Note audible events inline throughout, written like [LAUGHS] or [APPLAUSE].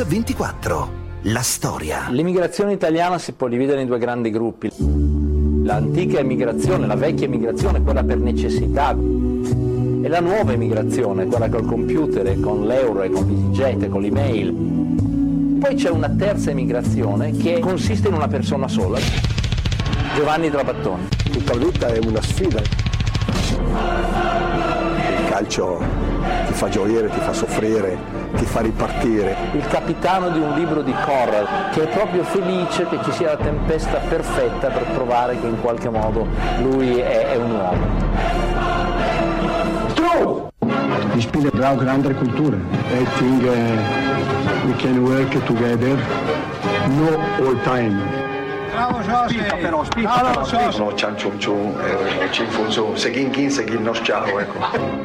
Mix 24. La storia. L'immigrazione italiana si può dividere in due grandi gruppi. L'antica emigrazione, la vecchia emigrazione, quella per necessità, e la nuova emigrazione, quella col computer, con l'euro, e con l'EasyJet, e con l'email. Poi c'è una terza emigrazione che consiste in una persona sola, Giovanni Trapattoni. Tutta la vita è una sfida. Il calcio ti fa gioire, ti fa soffrire, ti fa ripartire. Il capitano di un libro di Corral che è proprio felice che ci sia la tempesta perfetta per provare che in qualche modo lui è, è un uomo. True! Ich spiele brauche andere Kultur. I think uh, we can work together, no all time. Bravo Spicca però, spicca però, spicca. No, Chan Chum Chum, eh, Chin Fun Su, Seghin Kin, Seghin Nos Ciao, ecco.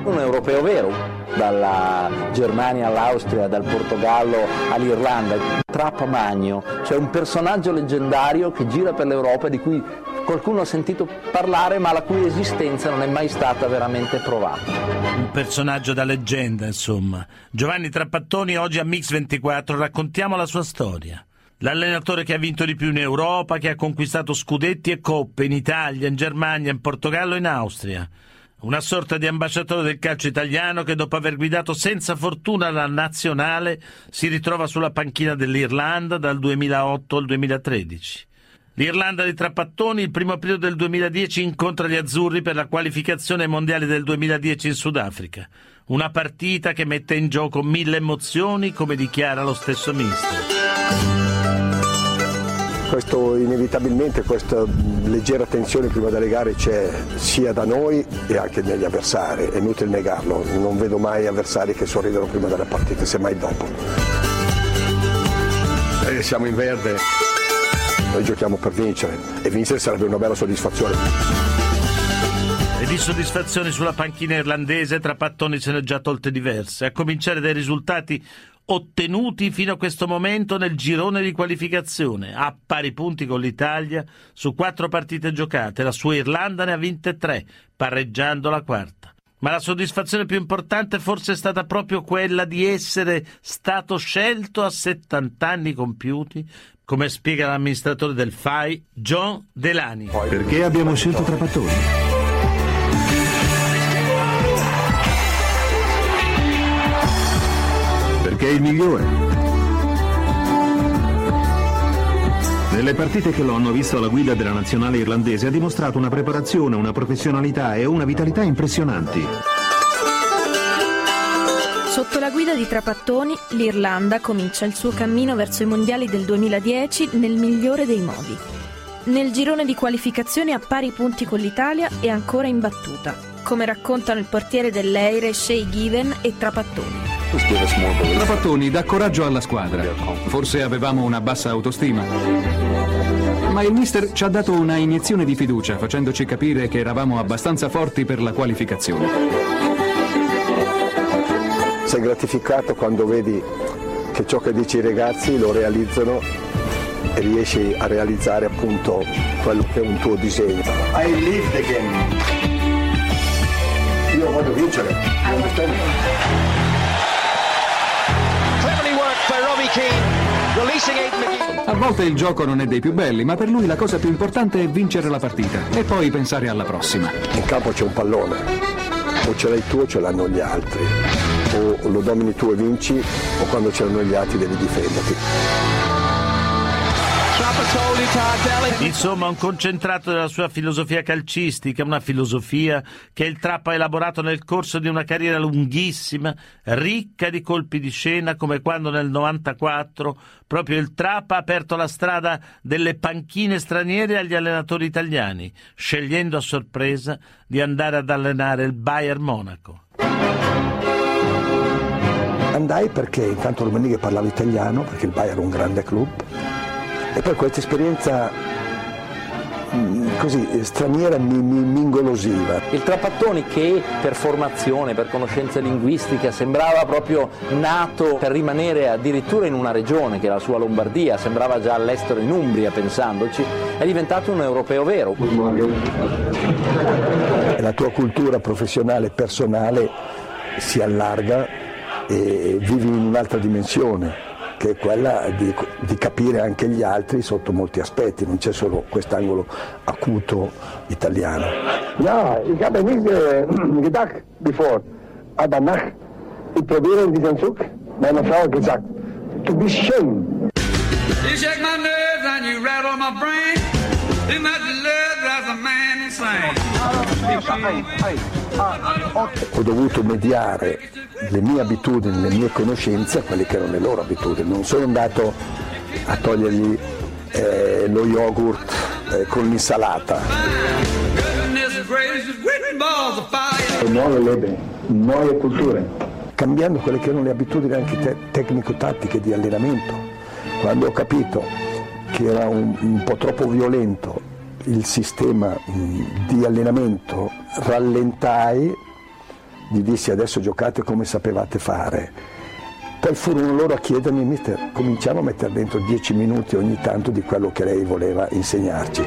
Un europeo vero, dalla Germania all'Austria, dal Portogallo all'Irlanda, Trappa Magno, cioè un personaggio leggendario che gira per l'Europa di cui qualcuno ha sentito parlare ma la cui esistenza non è mai stata veramente provata. Un personaggio da leggenda, insomma. Giovanni Trappattoni oggi a Mix 24 raccontiamo la sua storia. L'allenatore che ha vinto di più in Europa, che ha conquistato scudetti e coppe in Italia, in Germania, in Portogallo e in Austria. Una sorta di ambasciatore del calcio italiano che dopo aver guidato senza fortuna la nazionale si ritrova sulla panchina dell'Irlanda dal 2008 al 2013. L'Irlanda di Trappattoni il primo aprile del 2010 incontra gli azzurri per la qualificazione ai mondiali del 2010 in Sudafrica. Una partita che mette in gioco mille emozioni, come dichiara lo stesso mister. Questo inevitabilmente, questa leggera tensione prima delle gare c'è sia da noi e anche negli avversari, è inutile negarlo, non vedo mai avversari che sorridono prima delle partite, semmai dopo. E siamo in verde, noi giochiamo per vincere. E vincere sarebbe una bella soddisfazione. E di soddisfazioni sulla panchina irlandese tra pattoni se ne è già tolte diverse, a cominciare dai risultati ottenuti fino a questo momento nel girone di qualificazione, a pari punti con l'Italia su quattro partite giocate. La sua Irlanda ne ha vinte tre, pareggiando la quarta. Ma la soddisfazione più importante forse è stata proprio quella di essere stato scelto a 70 anni compiuti, come spiega l'amministratore del FAI, John Delani. Perché abbiamo scelto Trapattoni? Perché è il migliore. Nelle partite che lo hanno visto alla guida della nazionale irlandese ha dimostrato una preparazione, una professionalità e una vitalità impressionanti. Sotto la guida di Trapattoni, l'Irlanda comincia il suo cammino verso i mondiali del 2010 nel migliore dei modi. Nel girone di qualificazione a pari punti con l'Italia è ancora imbattuta, come raccontano il portiere dell'Eire Shea Given e Trapattoni. Trapattoni dà coraggio alla squadra. Forse avevamo una bassa autostima. Ma il mister ci ha dato una iniezione di fiducia, facendoci capire che eravamo abbastanza forti per la qualificazione. Sei gratificato quando vedi che ciò che dici ai ragazzi lo realizzano e riesci a realizzare appunto quello che è un tuo disegno. I live the game. Io voglio vincere. A volte il gioco non è dei più belli, ma per lui la cosa più importante è vincere la partita e poi pensare alla prossima. In campo c'è un pallone, o ce l'hai tu o ce l'hanno gli altri, o lo domini tu e vinci, o quando ce l'hanno gli altri devi difenderti. Insomma, un concentrato della sua filosofia calcistica, una filosofia che il Trappa ha elaborato nel corso di una carriera lunghissima, ricca di colpi di scena, come quando nel 94 proprio il Trappa ha aperto la strada delle panchine straniere agli allenatori italiani, scegliendo a sorpresa di andare ad allenare il Bayern Monaco. Andai perché intanto Romanighi parlava italiano, perché il Bayern è un grande club, e poi questa esperienza mm, così straniera mi, mi, mi, ingolosiva. Il Trapattoni che per formazione, per conoscenze linguistiche sembrava proprio nato per rimanere addirittura in una regione che è la sua Lombardia, sembrava già all'estero in Umbria pensandoci, è diventato un europeo vero. La tua cultura professionale e personale si allarga e vivi in un'altra dimensione che è quella di, di, capire anche gli altri sotto molti aspetti, non c'è solo quest'angolo acuto italiano. Ja, ich habe nicht [CLEARS THROAT] äh, gedacht bevor, aber nach ich probiere diesen Zug, meine Frau gesagt, du bist schön. You shake my nerves and you rattle my brain. Too much love drives a man insane. Ho dovuto mediare le mie abitudini, le mie conoscenze a quelle che erano le loro abitudini. Non sono andato a togliergli eh, lo yogurt eh, con l'insalata. Nuove leve, nuove culture. Cambiando quelle che erano le abitudini anche te- tecnico-tattiche di allenamento. Quando ho capito che era un, un po' troppo violento il sistema mh, di allenamento, rallentai gli dissi adesso giocate come sapevate fare. Poi furono loro a chiedermi, mister, cominciamo a mettere dentro 10 minuti ogni tanto di quello che lei voleva insegnarci.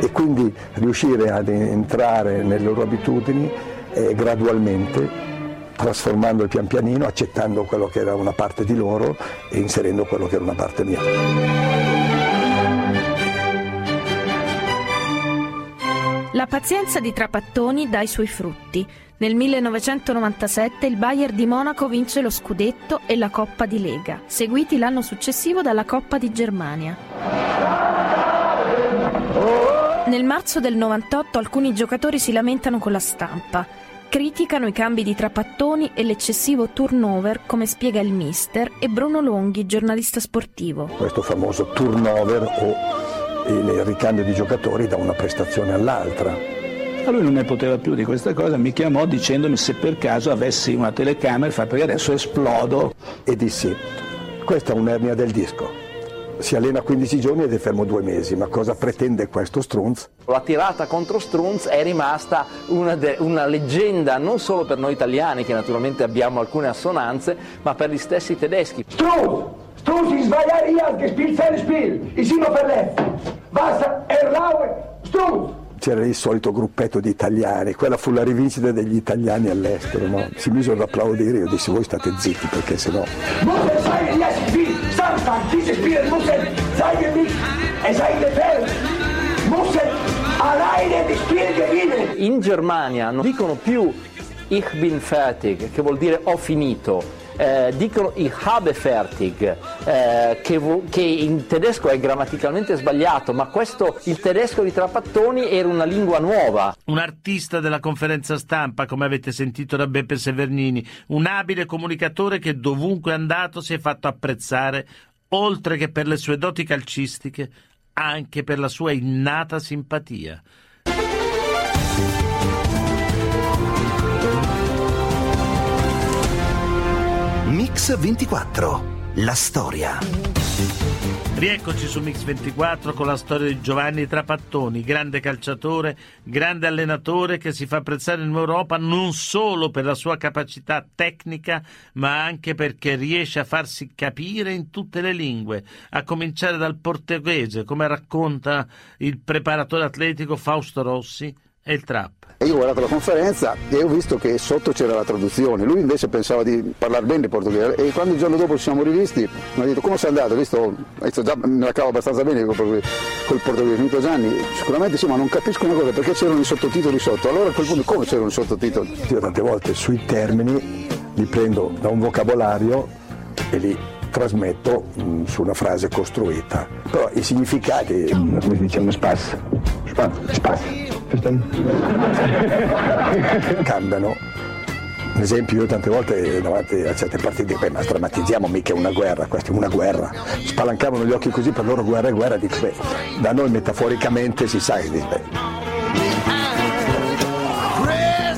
E quindi riuscire ad entrare nelle loro abitudini eh, gradualmente, trasformando il pian pianino, accettando quello che era una parte di loro e inserendo quello che era una parte mia. La pazienza di Trapattoni dà i suoi frutti. Nel 1997 il Bayern di Monaco vince lo scudetto e la Coppa di Lega, seguiti l'anno successivo dalla Coppa di Germania. Nel marzo del 98 alcuni giocatori si lamentano con la stampa. Criticano i cambi di Trapattoni e l'eccessivo turnover, come spiega il mister, e Bruno Longhi, giornalista sportivo. Questo famoso turnover o il ricambio di giocatori da una prestazione all'altra. A lui non ne poteva più di questa cosa, mi chiamò dicendomi se per caso avessi una telecamera, fa perché adesso esplodo. E dissi, questa è un'ernia del disco. Si allena 15 giorni ed è fermo due mesi, ma cosa pretende questo Strunz? La tirata contro Strunz è rimasta una, de- una leggenda non solo per noi italiani, che naturalmente abbiamo alcune assonanze, ma per gli stessi tedeschi. Strunz! Jahre hier gespielt, sein Spiel. Ist immer verletzt. Was erlaube? Strunz! C'era il solito gruppetto di italiani, quella fu la rivincita degli italiani all'estero, no? si misero ad applaudire, io dissi voi state zitti perché sennò... Muss zeigen, yes, Spiel, Samstag, dieses Spiel muss zeigen nicht, es sei gefällt, muss alleine das Spiel gewinnen. In Germania non dicono più Ich bin fertig, che vuol dire ho finito, eh, dicono ich habe fertig, eh, che, che, in tedesco è grammaticalmente sbagliato, ma questo, il tedesco di Trapattoni era una lingua nuova. Un artista della conferenza stampa, come avete sentito da Beppe Severnini, un abile comunicatore che dovunque è andato si è fatto apprezzare, oltre che per le sue doti calcistiche, anche per la sua innata simpatia. Mix 24. La storia. Rieccoci su Mix 24 con la storia di Giovanni Trapattoni, grande calciatore, grande allenatore che si fa apprezzare in Europa non solo per la sua capacità tecnica, ma anche perché riesce a farsi capire in tutte le lingue, a cominciare dal portoghese, come racconta il preparatore atletico Fausto Rossi e il trap. E io ho guardato la conferenza e ho visto che sotto c'era la traduzione, lui invece pensava di parlare bene il portoghese. E quando il giorno dopo ci siamo rivisti mi ha detto come sei andato, visto, già me la cavo abbastanza bene col, col portoghese, mi ha detto Gianni sicuramente sì ma non capisco una cosa perché c'erano i sottotitoli sotto, allora a quel punto come c'erano i sottotitoli? Io tante volte sui termini li prendo da un vocabolario e li trasmetto mh, su una frase costruita, però i significati... Come si dice? Uno spasso, spasso. [LAUGHS] cambiano. Ad esempio io tante volte davanti a certe partite, beh, ma drammatizziamo mica una guerra, questa è una guerra. Spalancavano gli occhi così per loro guerra è guerra, dico, beh, da noi metaforicamente si sa che beh.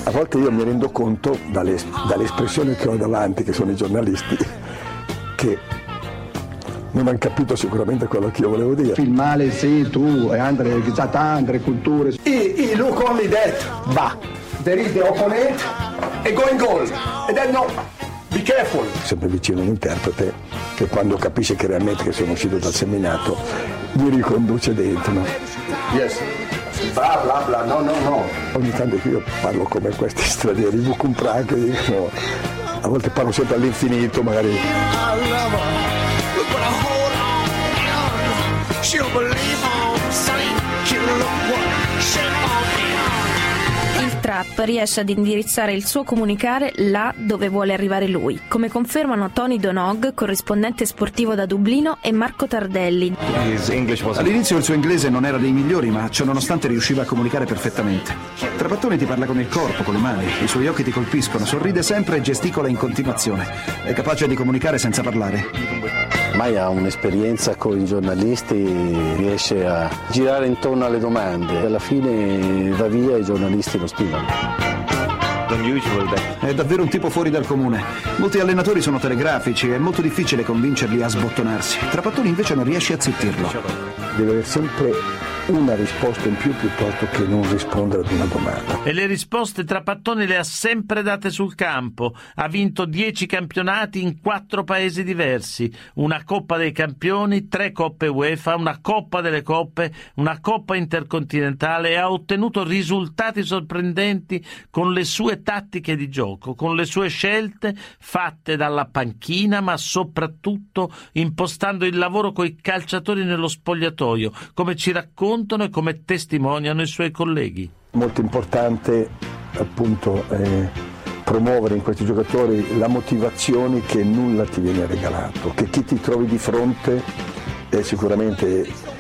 A volte io mi rendo conto dalle, dalle espressioni che ho davanti, che sono i giornalisti, che non hanno capito sicuramente quello che io volevo dire. Il male sì, tu e altre, altre culture. I, I look only that, va. There is the opponent e go in goal. E then no, be careful. Sempre vicino all'interprete che quando capisce che realmente che sono uscito dal seminato mi riconduce dentro. No? Yes. Bla bla bla, no no no. Ogni tanto che io parlo come questi stranieri, Vucum Praga, dicono a volte parlo sempre all'infinito, magari. Il trap riesce ad indirizzare il suo comunicare là dove vuole arrivare lui, come confermano Tony Donog, corrispondente sportivo da Dublino, e Marco Tardelli. All'inizio il suo inglese non era dei migliori, ma ciononostante riusciva a comunicare perfettamente. Trapattoni ti parla con il corpo, con le mani, i suoi occhi ti colpiscono, sorride sempre e gesticola in continuazione. È capace di comunicare senza parlare. Mai ha un'esperienza con i giornalisti, riesce a girare intorno alle domande. Alla fine va via e i giornalisti lo stimano. È davvero un tipo fuori dal comune. Molti allenatori sono telegrafici, è molto difficile convincerli a sbottonarsi. Trapattoni invece non riesce a zittirlo. Deve sempre una risposta in più piuttosto che non rispondere ad una domanda. E le risposte Trapattoni le ha sempre date sul campo. Ha vinto dieci campionati in quattro paesi diversi, una Coppa dei Campioni, tre Coppe UEFA, una Coppa delle Coppe, una Coppa Intercontinentale e ha ottenuto risultati sorprendenti con le sue tattiche di gioco, con le sue scelte fatte dalla panchina, ma soprattutto impostando il lavoro coi calciatori nello spogliatoio, come ci racconta raccontano e come testimoniano i suoi colleghi. Molto importante appunto eh, promuovere in questi giocatori la motivazione che nulla ti viene regalato, che chi ti trovi di fronte è sicuramente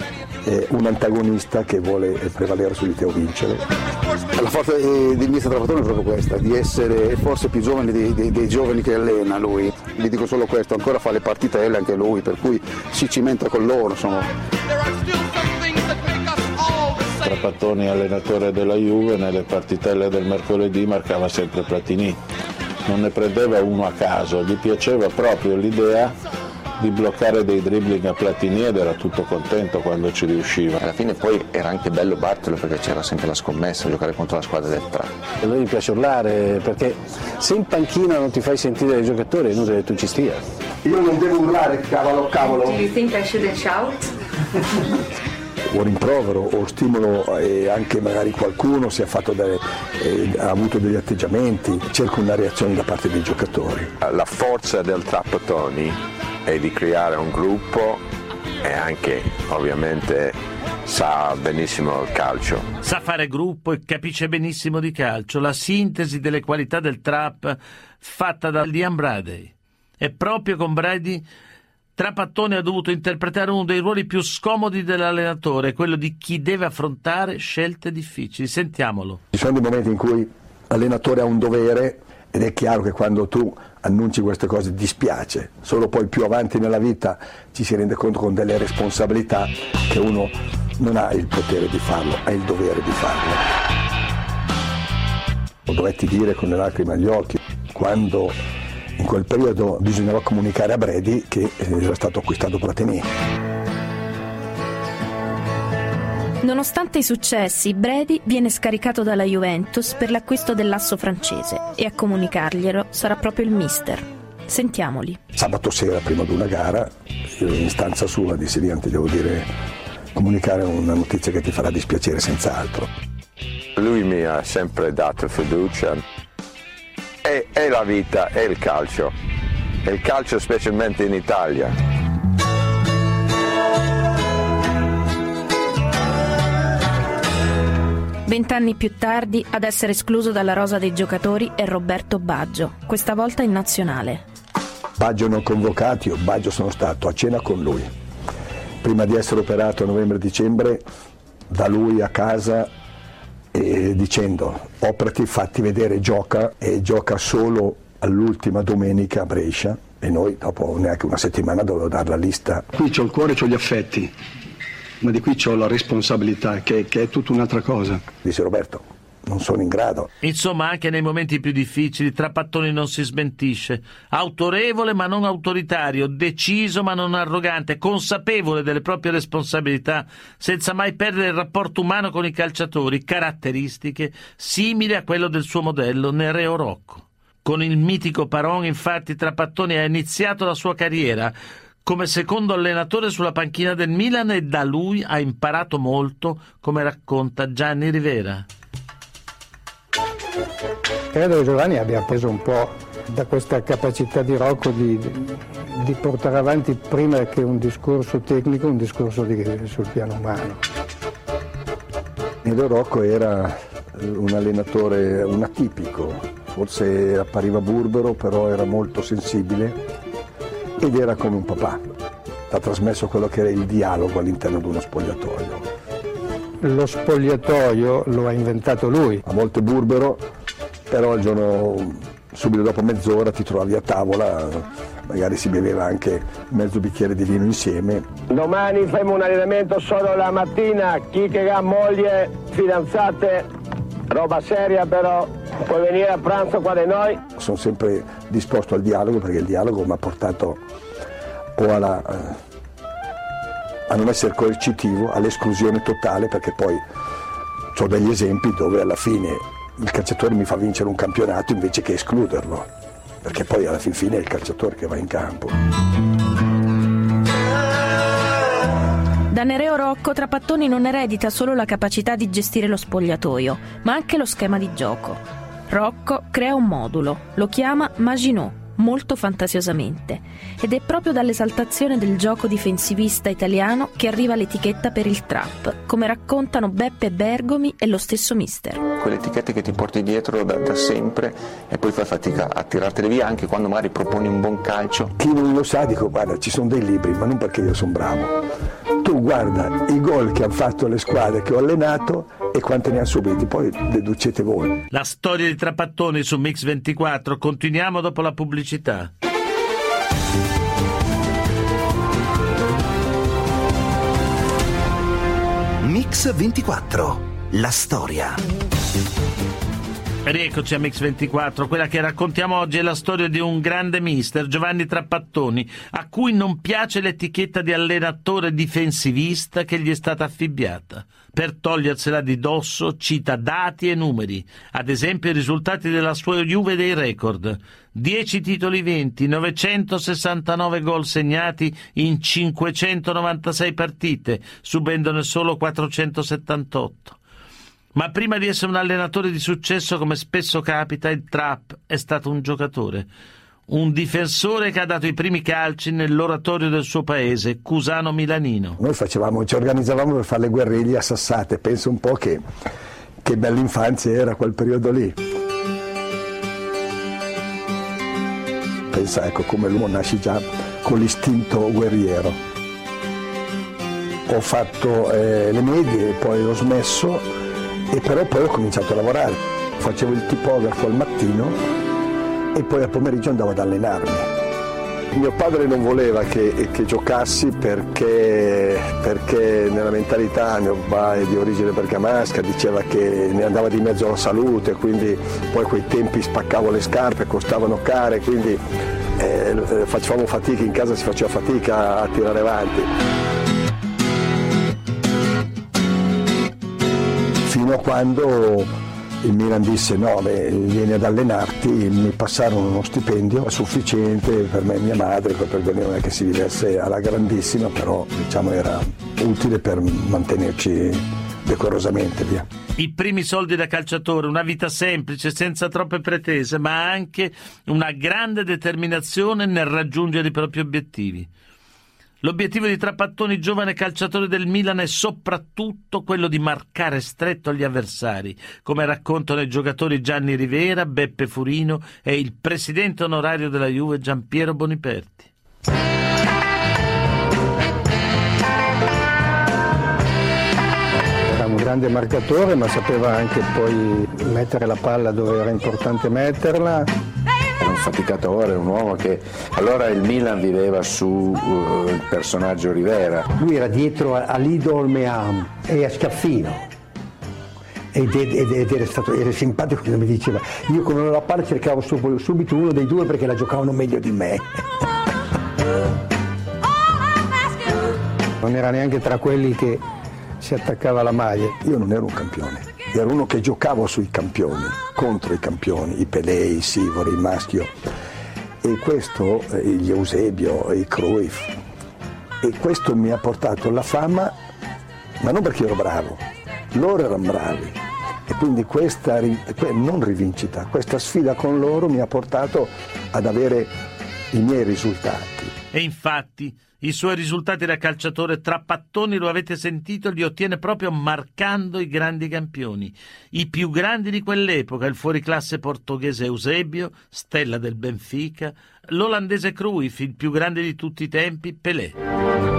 è un antagonista che vuole prevalere su di te o vincere. La forza di mister Trapattone è proprio questa, di essere forse più giovane dei, dei, dei, giovani che allena lui. Vi dico solo questo, ancora fa le partitelle anche lui, per cui si cimenta con loro. Insomma. Trapattoni, allenatore della Juve, nelle partitelle del mercoledì marcava sempre Platini. Non ne prendeva uno a caso, gli piaceva proprio l'idea di bloccare dei dribbling a Platini ed era tutto contento quando ci riusciva. Alla fine poi era anche bello batterlo perché c'era sempre la scommessa, giocare contro la squadra del tra. A noi gli piace urlare perché se in panchina non ti fai sentire dai giocatori è inutile che tu ci stia. Io non devo urlare, cavolo, cavolo. Do you think I shouldn't shout? O rimprovero o stimolo e anche magari qualcuno si delle, eh, ha avuto degli atteggiamenti, cerco una reazione da parte dei giocatori. La forza del Trapattoni è di creare un gruppo e anche ovviamente sa benissimo il calcio. Sa fare gruppo e capisce benissimo di calcio, la sintesi delle qualità del trap fatta da Liam Brady. E proprio con Brady Trapattoni ha dovuto interpretare uno dei ruoli più scomodi dell'allenatore, quello di chi deve affrontare scelte difficili. Sentiamolo. Ci sono dei momenti in cui l'allenatore ha un dovere ed è chiaro che quando tu annunci queste cose dispiace, solo poi più avanti nella vita ci si rende conto con delle responsabilità che uno non ha il potere di farlo, ha il dovere di farlo. Lo dovetti dire con le lacrime agli occhi quando in quel periodo bisognava comunicare a Brady che eh, era stato acquistato Platini. Nonostante i successi, Brady viene scaricato dalla Juventus per l'acquisto dell'asso francese e a comunicarglielo sarà proprio il mister. Sentiamoli. Sabato sera, prima di una gara, in stanza sua dissi Lian devo dire, comunicare una notizia che ti farà dispiacere senz'altro. Lui mi ha sempre dato fiducia è, è la vita, è il calcio, è il calcio specialmente in Italia. Vent'anni più tardi, ad essere escluso dalla rosa dei giocatori è Roberto Baggio, questa volta in nazionale. Baggio non convocato, io Baggio sono stato a cena con lui. Prima di essere operato a novembre-dicembre, da lui a casa eh, dicendo operati, fatti vedere, gioca e gioca solo all'ultima domenica a Brescia e noi dopo neanche una settimana dovevo dare la lista. Qui ho il cuore, ho gli affetti, ma di qui ho la responsabilità che, che è tutta un'altra cosa. Dice Roberto, non sono in grado. Insomma, anche nei momenti più difficili, Trapattoni non si smentisce. Autorevole ma non autoritario, deciso ma non arrogante, consapevole delle proprie responsabilità, senza mai perdere il rapporto umano con i calciatori, caratteristiche simili a quello del suo modello Nereo Rocco. Con il mitico Paron, infatti, Trapattoni ha iniziato la sua carriera come secondo allenatore sulla panchina del Milan e da lui ha imparato molto, come racconta Gianni Rivera. Credo che Giovanni abbia preso un po' da questa capacità di Rocco di, di portare avanti prima che un discorso tecnico un discorso di, sul piano umano. Nero Rocco era un allenatore, un atipico, forse appariva burbero però era molto sensibile ed era come un papà, ha trasmesso quello che era il dialogo all'interno di uno spogliatoio. Lo spogliatoio lo ha inventato lui. A volte burbero, però il giorno subito dopo mezz'ora ti trovavi a tavola, magari si beveva anche mezzo bicchiere di vino insieme. Domani faremo un allenamento solo la mattina, chi che ha moglie, fidanzate, roba seria però, puoi venire a pranzo qua da noi. Sono sempre disposto al dialogo perché il dialogo mi ha portato o alla, eh, a non essere coercitivo, all'esclusione totale perché poi ho degli esempi dove alla fine il calciatore mi fa vincere un campionato invece che escluderlo, perché poi alla fin fine è il calciatore che va in campo. Da Nereo Rocco Trapattoni non eredita solo la capacità di gestire lo spogliatoio, ma anche lo schema di gioco. Rocco crea un modulo, lo chiama Maginot molto fantasiosamente ed è proprio dall'esaltazione del gioco difensivista italiano che arriva l'etichetta per il trap, come raccontano Beppe Bergomi e lo stesso mister. Quelle etichette che ti porti dietro da, da sempre e poi fai fatica a tirartele via anche quando magari proponi un buon calcio. Chi non lo sa dico guarda ci sono dei libri ma non perché io sono bravo. Tu guarda i gol che hanno fatto le squadre che ho allenato e quante ne ha subiti, poi deducete voi. La storia di Trapattoni su Mix 24, continuiamo dopo la pubblicità. Mix 24, la storia. Rieccoci a Mix24, quella che raccontiamo oggi è la storia di un grande mister, Giovanni Trappattoni, a cui non piace l'etichetta di allenatore difensivista che gli è stata affibbiata. Per togliersela di dosso cita dati e numeri, ad esempio i risultati della sua Juve dei record. 10 titoli vinti, 969 gol segnati in 596 partite, subendone solo 478. Ma prima di essere un allenatore di successo, come spesso capita, il Trap è stato un giocatore. Un difensore che ha dato i primi calci nell'oratorio del suo paese, Cusano Milanino. Noi facevamo, ci organizzavamo per fare le guerriglie a Sassate, penso un po' che, che bella infanzia era quel periodo lì. Pensa ecco come l'uomo nasce già con l'istinto guerriero. Ho fatto eh, le medie, poi ho smesso e però poi ho cominciato a lavorare. Facevo il tipografo al mattino e poi al pomeriggio andavo ad allenarmi. Mio padre non voleva che, che giocassi perché, perché, nella mentalità mio è di origine bergamasca, diceva che ne andava di mezzo alla salute, quindi poi a quei tempi spaccavo le scarpe, costavano care, quindi eh, facevamo fatica, in casa si faceva fatica a tirare avanti. Fino a quando il Milan disse no, beh, vieni ad allenarti, mi passarono uno stipendio sufficiente per me e mia madre, perché non è che si vivesse alla grandissima, però diciamo era utile per mantenerci decorosamente via. I primi soldi da calciatore, una vita semplice, senza troppe pretese, ma anche una grande determinazione nel raggiungere i propri obiettivi. L'obiettivo di Trapattoni, giovane calciatore del Milan, è soprattutto quello di marcare stretto gli avversari, come raccontano i giocatori Gianni Rivera, Beppe Furino e il presidente onorario della Juve Giampiero Boniperti. Grande marcatore, ma sapeva anche poi mettere la palla dove era importante metterla era un faticatore, un uomo che allora il Milan viveva sul uh, personaggio Rivera. Lui era dietro all'Idol Meam e a Scaffino. Ed, ed, ed era, stato, era simpatico quando mi diceva io con la palla cercavo subito uno dei due perché la giocavano meglio di me. Non era neanche tra quelli che si attaccava alla maglia. Io non ero un campione ero uno che giocavo sui campioni, contro i campioni, i Pelé, i Sivori, il Maschio. E questo, eh, gli Eusebio, i Cruyff. E questo mi ha portato la fama, ma non perché ero bravo, loro erano bravi. E quindi questa non rivincita, questa sfida con loro mi ha portato ad avere i miei risultati. E infatti i suoi risultati da calciatore Trappattoni, lo avete sentito, li ottiene proprio marcando i grandi campioni. I più grandi di quell'epoca, il fuoriclasse portoghese Eusebio, stella del Benfica, l'olandese Cruyff, il più grande di tutti i tempi, Pelé.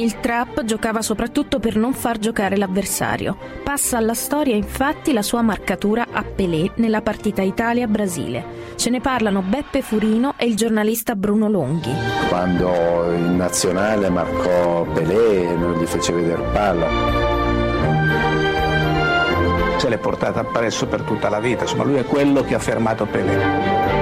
Il trap giocava soprattutto per non far giocare l'avversario. Passa alla storia infatti la sua marcatura a Pelé nella partita Italia-Brasile. Ce ne parlano Beppe Furino e il giornalista Bruno Longhi. Quando in nazionale marcò Pelé non gli fece vedere palla. Se l'è portata appresso per tutta la vita, insomma lui è quello che ha fermato Pelé.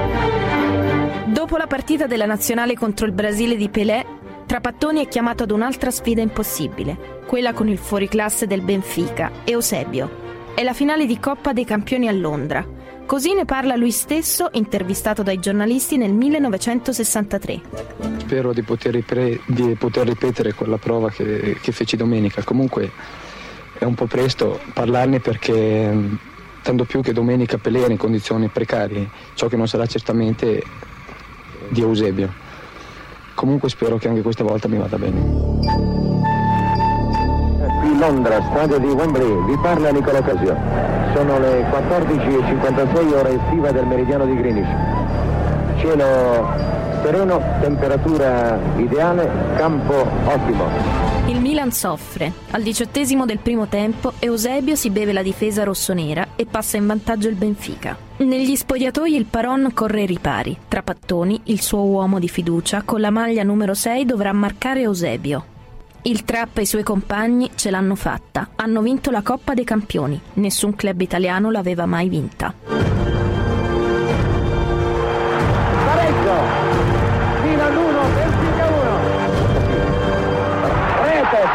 Dopo la partita della nazionale contro il Brasile di Pelé, Trapattoni è chiamato ad un'altra sfida impossibile, quella con il fuoriclasse del Benfica, Eusebio. È la finale di Coppa dei Campioni a Londra. Così ne parla lui stesso, intervistato dai giornalisti nel 1963. Spero di poter, ripre- di poter ripetere quella prova che, che feci domenica. Comunque è un po' presto parlarne perché tanto più che domenica Pelé era in condizioni precarie, ciò che non sarà certamente di Eusebio. Comunque spero che anche questa volta mi vada bene. Qui Londra, stadio di Wembley, vi parla Nicola Casio. Sono le 14.56 ora estiva del meridiano di Greenwich. Cielo sereno, temperatura ideale, campo ottimo. Il Milan soffre. Al diciottesimo del primo tempo Eusebio si beve la difesa rossonera e passa in vantaggio il Benfica. Negli spogliatoi il Paron corre ai ripari. Tra pattoni, il suo uomo di fiducia, con la maglia numero 6 dovrà marcare Eusebio. Il Trapp e i suoi compagni ce l'hanno fatta. Hanno vinto la Coppa dei Campioni. Nessun club italiano l'aveva mai vinta. Pareggio! Milan 1, Benfica 1. Rete!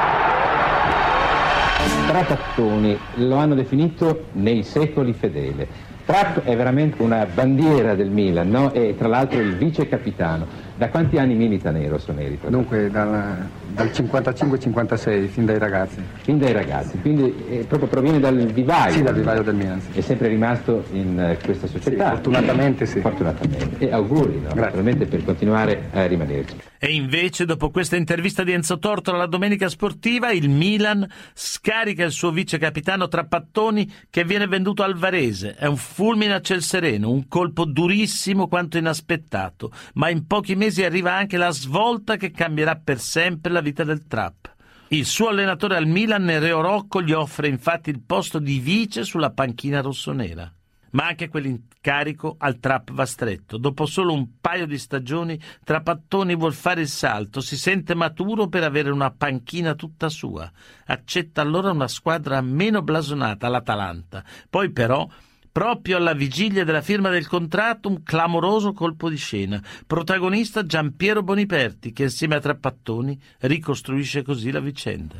Trapattoni lo hanno definito nei secoli fedele. Trapp è veramente una bandiera del Milan, no? E tra l'altro il vice capitano. Da quanti anni milita nero Sonerito? Dunque dal, dal 55-56, fin dai ragazzi. Fin dai ragazzi, quindi eh, proprio proviene dal vivaio. Sì, dal vivaio del Milan. Sì. È sempre rimasto in uh, questa società. Sì, fortunatamente sì. Fortunatamente. E auguri, no? Naturalmente per continuare a rimanerci. E invece, dopo questa intervista di Enzo Tortora alla Domenica Sportiva, il Milan scarica il suo vice capitano Trappattoni che viene venduto al Varese. È un fulmine a ciel sereno, un colpo durissimo quanto inaspettato, ma in pochi mesi arriva anche la svolta che cambierà per sempre la vita del Trap. Il suo allenatore al Milan, Nereo Rocco, gli offre infatti il posto di vice sulla panchina rossonera. Ma anche quell'incarico al Trap va stretto. Dopo solo un paio di stagioni, Trapattoni vuol fare il salto, si sente maturo per avere una panchina tutta sua. Accetta allora una squadra meno blasonata, l'Atalanta. Poi però Proprio alla vigilia della firma del contratto un clamoroso colpo di scena. Protagonista Giampiero Boniperti che insieme a Trappattoni ricostruisce così la vicenda.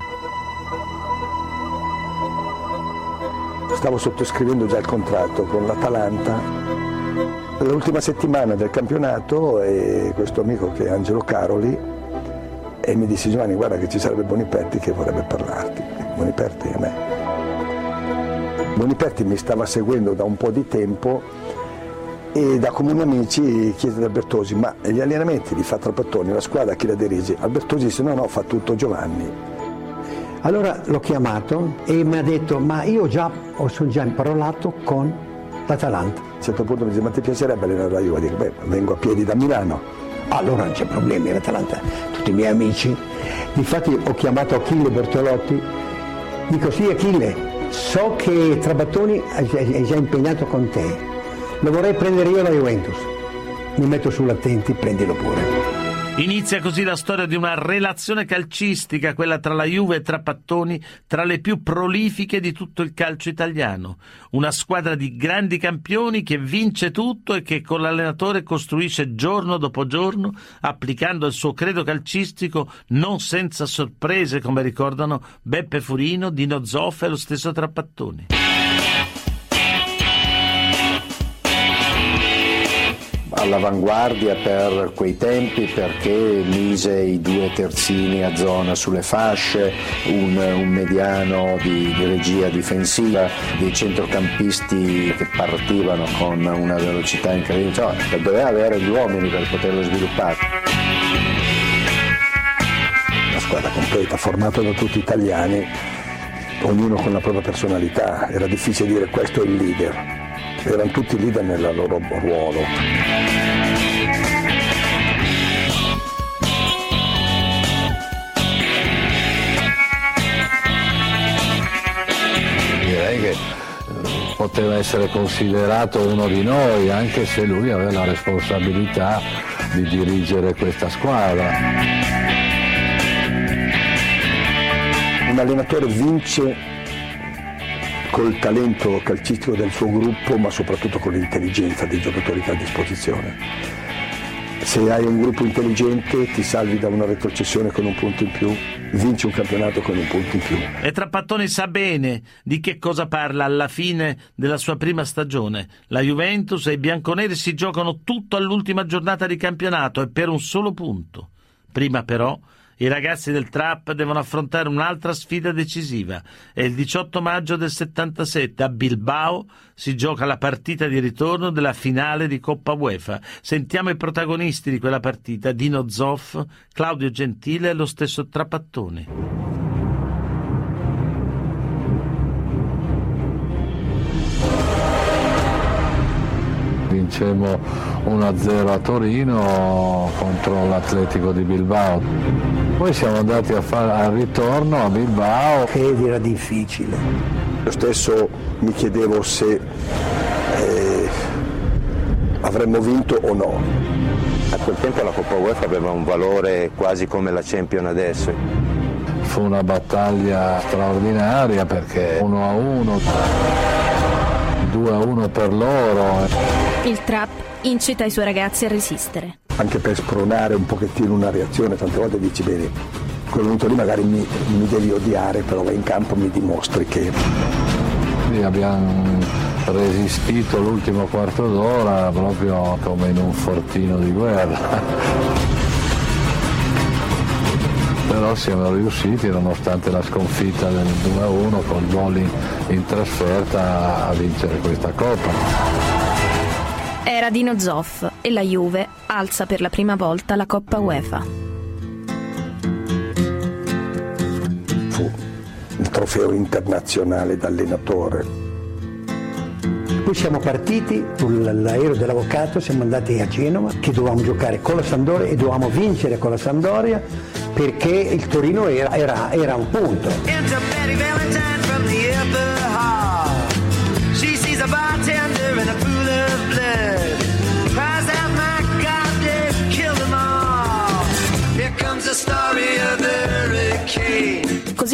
Stavo sottoscrivendo già il contratto con l'Atalanta. L'ultima settimana del campionato e questo amico che è Angelo Caroli e mi disse Giovanni guarda che ci sarebbe Boniperti che vorrebbe parlarti. Boniperti a me. Boniperti mi stava seguendo da un po' di tempo e da comuni amici chiese ad Albertosi ma gli allenamenti li fa Trapattoni, la squadra chi la dirige? Albertosi disse no no fa tutto Giovanni. Allora l'ho chiamato e mi ha detto ma io già ho già parlato con l'Atalanta. A un certo punto mi dice ma ti piacerebbe allenare la Juve? Dico beh vengo a piedi da Milano. Allora non c'è problemi l'Atalanta, tutti i miei amici. Difatti ho chiamato Achille Bertolotti, dico sì Achille, so che Trabattoni è già impegnato con te, lo vorrei prendere io alla Juventus, mi metto sull'attenti, prendilo pure. Inizia così la storia di una relazione calcistica, quella tra la Juve e Trapattoni, tra le più prolifiche di tutto il calcio italiano. Una squadra di grandi campioni che vince tutto e che con l'allenatore costruisce giorno dopo giorno, applicando il suo credo calcistico non senza sorprese, come ricordano Beppe Furino, Dino Zoffa e lo stesso Trapattoni. All'avanguardia per quei tempi perché mise i due terzini a zona sulle fasce, un, un mediano di, di, regia difensiva, dei centrocampisti che partivano con una velocità incredibile, cioè, doveva avere gli uomini per poterlo sviluppare. Una squadra completa, formata da tutti italiani, ognuno con la propria personalità, era difficile dire questo è il leader, erano tutti leader nel loro ruolo. Direi che eh, poteva essere considerato uno di noi, anche se lui aveva la responsabilità di dirigere questa squadra. Un allenatore vince col talento calcistico del suo gruppo, ma soprattutto con l'intelligenza dei giocatori che ha a disposizione. Se hai un gruppo intelligente ti salvi da una retrocessione con un punto in più, vinci un campionato con un punto in più. E Trapattoni sa bene di che cosa parla alla fine della sua prima stagione. La Juventus e i bianconeri si giocano tutto all'ultima giornata di campionato e per un solo punto. Prima però i ragazzi del Trap devono affrontare un'altra sfida decisiva. È il 18 maggio del 77 a Bilbao si gioca la partita di ritorno della finale di Coppa UEFA. Sentiamo i protagonisti di quella partita, Dino Zoff, Claudio Gentile e lo stesso Trapattoni. Vincemmo 1-0 a Torino contro l'Atletico di Bilbao. Poi siamo andati a fare al ritorno a Bilbao. Ed era difficile. Io stesso mi chiedevo se eh, avremmo vinto o no. A quel tempo la Coppa UEFA aveva un valore quasi come la Champion adesso. Fu una battaglia straordinaria perché 1 a 1, 2 a 1 per loro. Il trap incita i suoi ragazzi a resistere. Anche per spronare un pochettino una reazione, tante volte dici bene, quello venuto lì magari mi, mi devi odiare, però vai in campo mi dimostri che... Abbiamo resistito l'ultimo quarto d'ora proprio come in un fortino di guerra. [LAUGHS] però siamo riusciti nonostante la sconfitta del 2-1 col gol in, in trasferta a vincere questa coppa. Era Dino Zoff e la Juve alza per la prima volta la Coppa UEFA. Fu il trofeo internazionale d'allenatore. Poi siamo partiti sull'aereo dell'avvocato, siamo andati a Genova che dovevamo giocare con la Sandoria e dovevamo vincere con la Sandoria perché il Torino era, era, era un punto.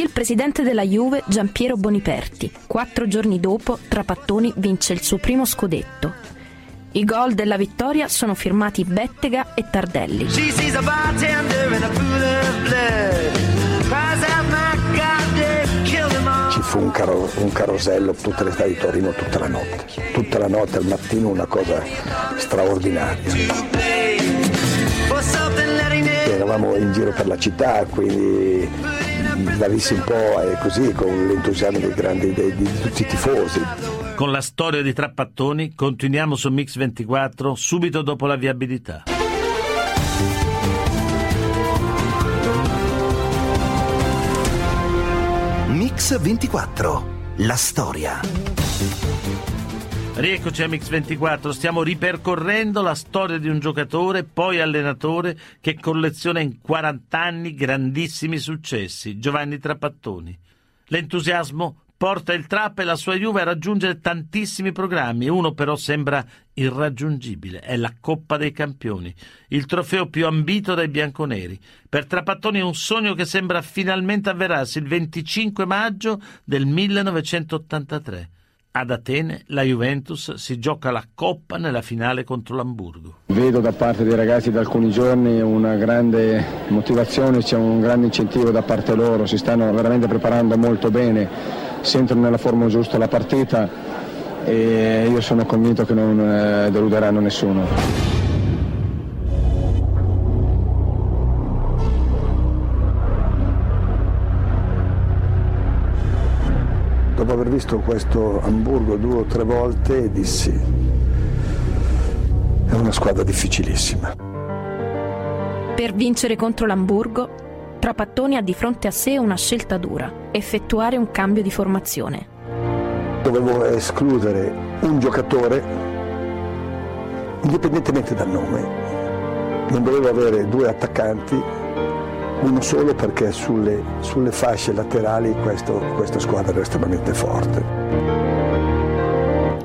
Così il presidente della Juve, Giampiero Boniperti, quattro giorni dopo, Trapattoni vince il suo primo scudetto. I gol della vittoria sono firmati Bettega e Tardelli. Ci fu un, caro, un carosello tutte le strade di Torino tutta la notte, tutta la notte al mattino una cosa straordinaria. Eravamo in giro per la città, quindi la vissi un po' così, con l'entusiasmo dei grandi, dei, di tutti i tifosi. Con la storia di Trappattoni continuiamo su Mix 24 subito dopo la viabilità. Mix 24, la storia. Rieccoci a Mix24, stiamo ripercorrendo la storia di un giocatore, poi allenatore, che colleziona in 40 anni grandissimi successi, Giovanni Trapattoni. L'entusiasmo porta il Trap e la sua Juve a raggiungere tantissimi programmi, uno però sembra irraggiungibile, è la Coppa dei Campioni, il trofeo più ambito dai bianconeri. Per Trapattoni è un sogno che sembra finalmente avverarsi il 25 maggio del 1983. Ad Atene la Juventus si gioca la Coppa nella finale contro l'Amburgo. Vedo da parte dei ragazzi da alcuni giorni una grande motivazione, c'è un grande incentivo da parte loro, si stanno veramente preparando molto bene, sentono nella forma giusta la partita e io sono convinto che non eh, deluderanno nessuno. Dopo aver visto questo Hamburgo due o tre volte, dissi, è una squadra difficilissima. Per vincere contro l'Hamburgo, Trapattoni ha di fronte a sé una scelta dura, effettuare un cambio di formazione. Dovevo escludere un giocatore, indipendentemente dal nome. Non dovevo avere due attaccanti, uno solo perché sulle, sulle fasce laterali questo, questa squadra era estremamente forte.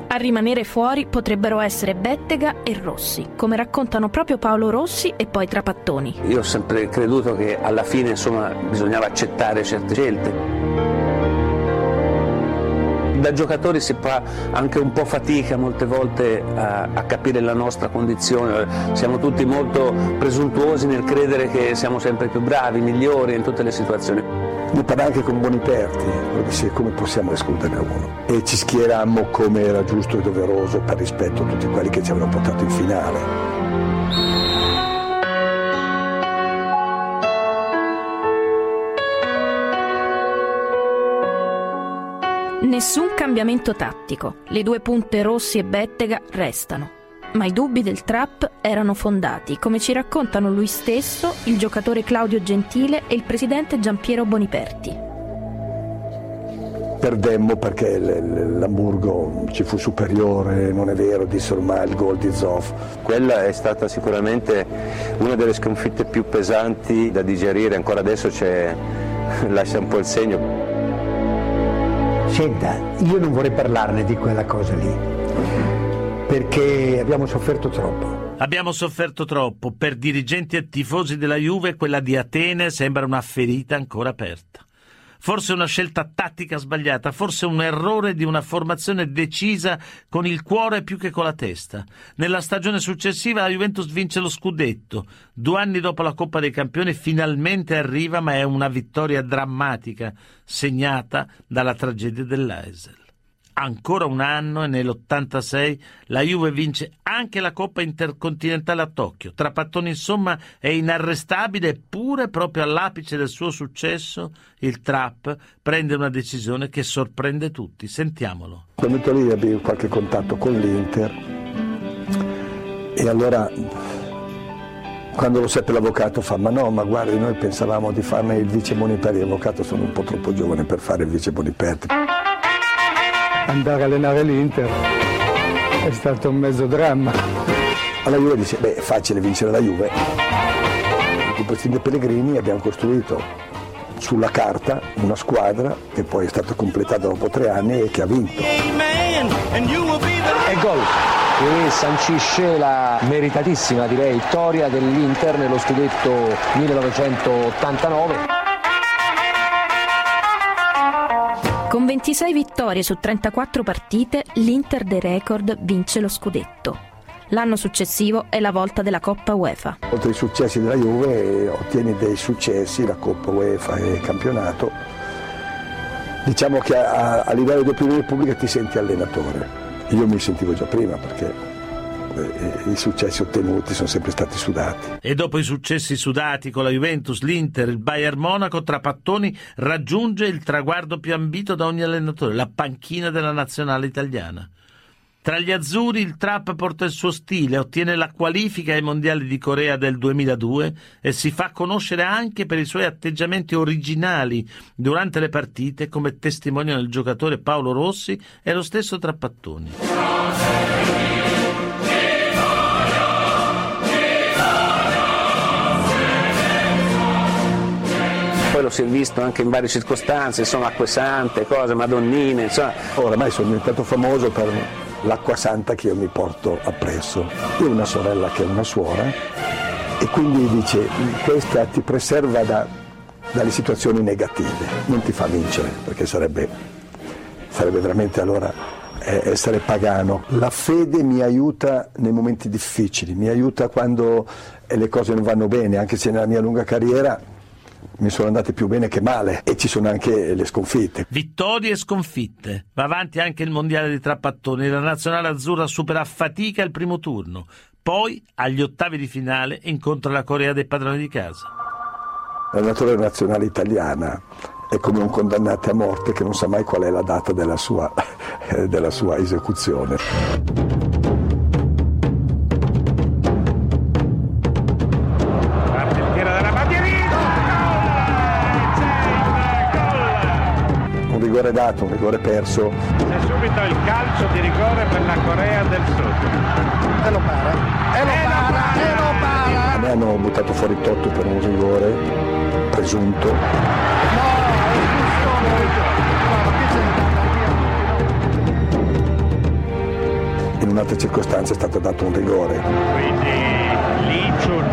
A rimanere fuori potrebbero essere Bettega e Rossi, come raccontano proprio Paolo Rossi e poi Trapattoni. Io ho sempre creduto che alla fine insomma, bisognava accettare certe scelte. Da giocatori si fa anche un po' fatica molte volte a, a, capire la nostra condizione, siamo tutti molto presuntuosi nel credere che siamo sempre più bravi, migliori in tutte le situazioni. Ne parla anche con Boniperti, disse come possiamo escluderne uno. E ci schierammo come era giusto e doveroso per rispetto a tutti quelli che ci avevano portato in finale. Nessun cambiamento tattico. Le due punte Rossi e Bettega restano ma i dubbi del Trap erano fondati, come ci raccontano lui stesso, il giocatore Claudio Gentile e il presidente Giampiero Boniperti. Perdemmo perché l'Hamburgo ci fu superiore, non è vero, dissero mai il gol di Zoff. Quella è stata sicuramente una delle sconfitte più pesanti da digerire, ancora adesso [LAUGHS] lascia un po' il segno. Senta, io non vorrei parlarne di quella cosa lì perché abbiamo sofferto troppo. Abbiamo sofferto troppo. Per dirigenti e tifosi della Juve quella di Atene sembra una ferita ancora aperta. Forse una scelta tattica sbagliata, forse un errore di una formazione decisa con il cuore più che con la testa. Nella stagione successiva la Juventus vince lo scudetto. Due anni dopo la Coppa dei Campioni finalmente arriva, ma è una vittoria drammatica, segnata dalla tragedia dell'Aisel ancora un anno e nell'86 la Juve vince anche la Coppa Intercontinentale a Tokyo. Trapattoni insomma è inarrestabile eppure proprio all'apice del suo successo il Trap prende una decisione che sorprende tutti. Sentiamolo. Quel momento lì ebbi qualche contatto con l'Inter e allora quando lo seppe l'avvocato fa ma no ma guardi noi pensavamo di farne il vice Boniperti l'avvocato sono un po' troppo giovane per fare il vice Boniperti andare a allenare l'Inter è stato un mezzo dramma. Alla Juve dice, beh è facile vincere la Juve. Con il presidente Pellegrini abbiamo costruito sulla carta una squadra che poi è stata completata dopo tre anni e che ha vinto. E gol che sancisce la meritatissima direi vittoria dell'Inter nello scudetto 1989. Con 26 vittorie su 34 partite, l'Inter dei record vince lo scudetto. L'anno successivo è la volta della Coppa UEFA. Oltre ai successi della Juve ottieni dei successi, la Coppa UEFA e il campionato. Diciamo che a, a livello di opinione pubblica ti senti allenatore. Io mi sentivo già prima perché eh, i successi ottenuti sono sempre stati sudati. E dopo i successi sudati con la Juventus, l'Inter, il Bayern Monaco, Trapattoni raggiunge il traguardo più ambito da ogni allenatore, la panchina della nazionale italiana. Tra gli azzurri il Trap porta il suo stile, ottiene la qualifica ai mondiali di Corea del 2002 e si fa conoscere anche per i suoi atteggiamenti originali durante le partite, come testimoniano il giocatore Paolo Rossi e lo stesso Trappattoni. Si è visto anche in varie circostanze, insomma acque sante, cose, madonnine, insomma. Oramai sono diventato famoso per l'acqua santa che io mi porto appresso. Io ho una sorella che è una suora e quindi dice questa ti preserva da, dalle situazioni negative, non ti fa vincere perché sarebbe, sarebbe veramente allora eh, essere pagano. La fede mi aiuta nei momenti difficili, mi aiuta quando le cose non vanno bene, anche se nella mia lunga carriera mi sono andate più bene che male e ci sono anche le sconfitte. Vittorie e sconfitte. Va avanti anche il mondiale di trappattoni. La nazionale azzurra supera a fatica il primo turno. Poi, agli ottavi di finale, incontra la Corea dei padroni di casa. L'allenatore nazionale italiana è come un condannato a morte che non sa mai qual è la data della sua, [LAUGHS] della sua esecuzione. Rigore dato, un rigore perso. C'è subito il calcio di rigore per la Corea del Sud. E lo para, e lo para, e lo para. A me hanno buttato fuori Totto per un rigore presunto. In un'altra circostanza è stato dato un rigore. Quindi Lee Chun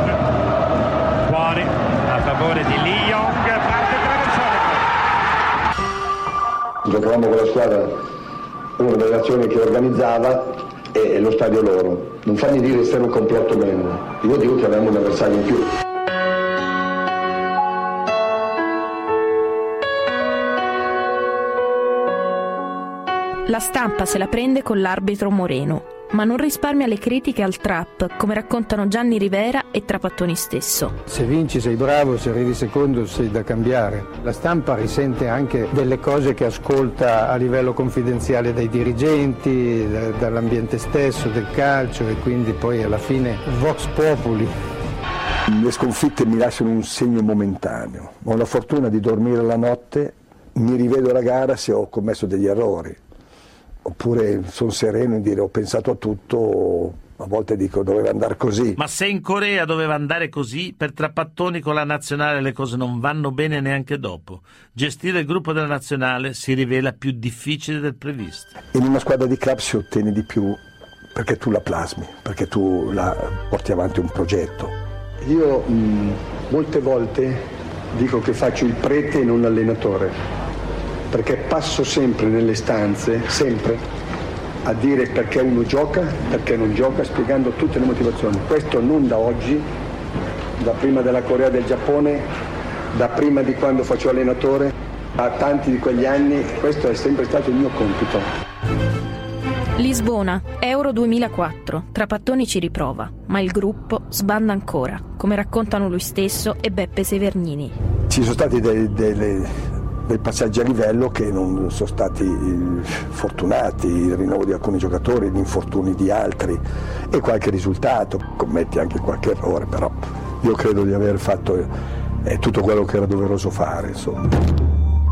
fuori a favore di Giocavamo con la squadra, una delle azioni che organizzava e lo stadio loro. Non fammi dire se era un complotto o meno, io dico che avevamo un avversario in più. La stampa se la prende con l'arbitro Moreno, ma non risparmia le critiche al trap, come raccontano Gianni Rivera e Trapattoni stesso. Se vinci sei bravo, se arrivi secondo sei da cambiare. La stampa risente anche delle cose che ascolta a livello confidenziale dai dirigenti, da- dall'ambiente stesso, del calcio e quindi poi alla fine Vox Populi. Le sconfitte mi lasciano un segno momentaneo. Ho la fortuna di dormire la notte, mi rivedo la gara se ho commesso degli errori. Oppure sono sereno e dire ho pensato a tutto, a volte dico doveva andare così. Ma se in Corea doveva andare così, per Trapattoni con la nazionale le cose non vanno bene neanche dopo. Gestire il gruppo della nazionale si rivela più difficile del previsto. In una squadra di club si ottiene di più perché tu la plasmi, perché tu la porti avanti un progetto. Io mh, molte volte dico che faccio il prete e non l'allenatore, perché passo sempre nelle stanze, sempre, a dire perché uno gioca, perché non gioca, spiegando tutte le motivazioni. Questo non da oggi, da prima della Corea del Giappone, da prima di quando faccio allenatore, a tanti di quegli anni, questo è sempre stato il mio compito. Lisbona, Euro 2004. Trapattoni ci riprova, ma il gruppo sbanda ancora, come raccontano lui stesso e Beppe Severnini. Ci sono stati dei, dei- dei passaggi a livello che non sono stati eh, fortunati, il rinnovo di alcuni giocatori, gli infortuni di altri e qualche risultato, commetti anche qualche errore, però io credo di aver fatto eh, tutto quello che era doveroso fare. Insomma.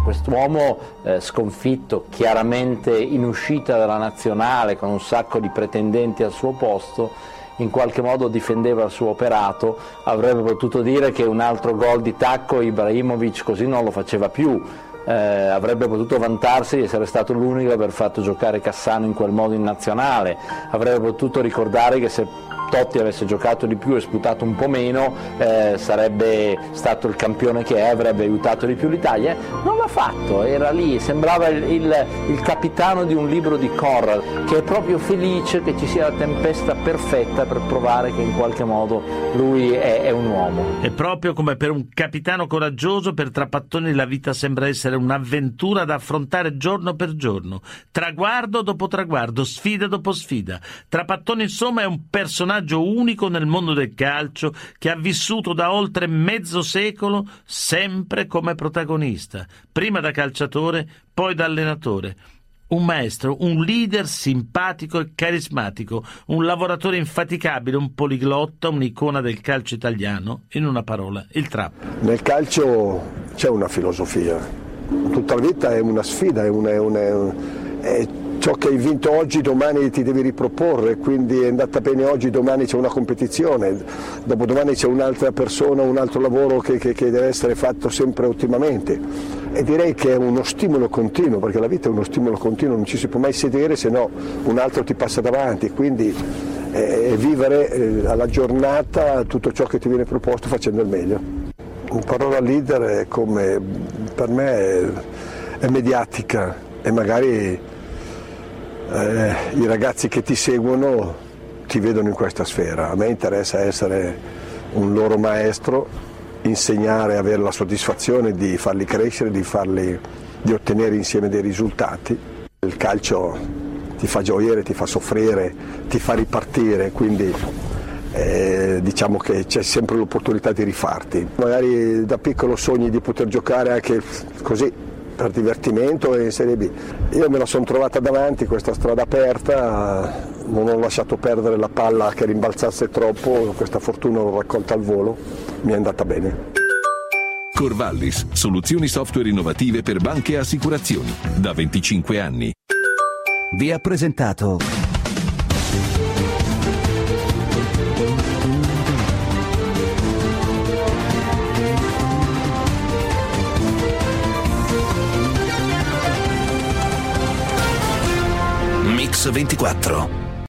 Quest'uomo eh, sconfitto, chiaramente in uscita dalla nazionale con un sacco di pretendenti al suo posto, in qualche modo difendeva il suo operato, avrebbe potuto dire che un altro gol di tacco Ibrahimovic così non lo faceva più, eh, avrebbe potuto vantarsi di essere stato l'unico ad aver fatto giocare Cassano in quel modo in nazionale, avrebbe potuto ricordare che se Totti avesse giocato di più e sputato un po' meno eh, sarebbe stato il campione che è, avrebbe aiutato di più l'Italia. Non l'ha fatto, era lì, sembrava il, il- il capitano di un libro di Corral, che è proprio felice che ci sia la tempesta perfetta per provare che in qualche modo lui è, è un uomo. E proprio come per un capitano coraggioso, per Trapattoni la vita sembra essere un'avventura da affrontare giorno per giorno, traguardo dopo traguardo, sfida dopo sfida. Trapattoni insomma è un personaggio unico nel mondo del calcio che ha vissuto da oltre mezzo secolo sempre come protagonista, prima da calciatore, poi da allenatore. Un maestro, un leader simpatico e carismatico, un lavoratore infaticabile, un poliglotta, un'icona del calcio italiano, in una parola, il trap. Nel calcio c'è una filosofia, tutta la vita è una sfida, è una- è una- è ciò che hai vinto oggi domani ti devi riproporre, quindi è andata bene oggi, domani c'è una competizione, dopodomani c'è un'altra persona, un altro lavoro che, che- che deve essere fatto sempre ottimamente. E direi che è uno stimolo continuo, perché la vita è uno stimolo continuo, non ci si può mai sedere se no un altro ti passa davanti, quindi eh, vivere eh, alla giornata tutto ciò che ti viene proposto facendo il meglio. Un parola leader è come, per me è, è mediatica e magari eh, i ragazzi che ti seguono ti vedono in questa sfera. A me interessa essere un loro maestro, insegnare, avere la soddisfazione di farli crescere, di, farli, di ottenere insieme dei risultati. Il calcio ti fa gioire, ti fa soffrire, ti fa ripartire, quindi eh, diciamo che c'è sempre l'opportunità di rifarti. Magari da piccolo sogni di poter giocare anche così per divertimento e in Serie B. Io me la sono trovata davanti, questa strada aperta, non ho lasciato perdere la palla che rimbalzasse troppo, questa fortuna l'ho raccolta al volo, mi è andata bene. Corvallis, soluzioni software innovative per banche e assicurazioni, da 25 anni. Vi ha presentato Mix 24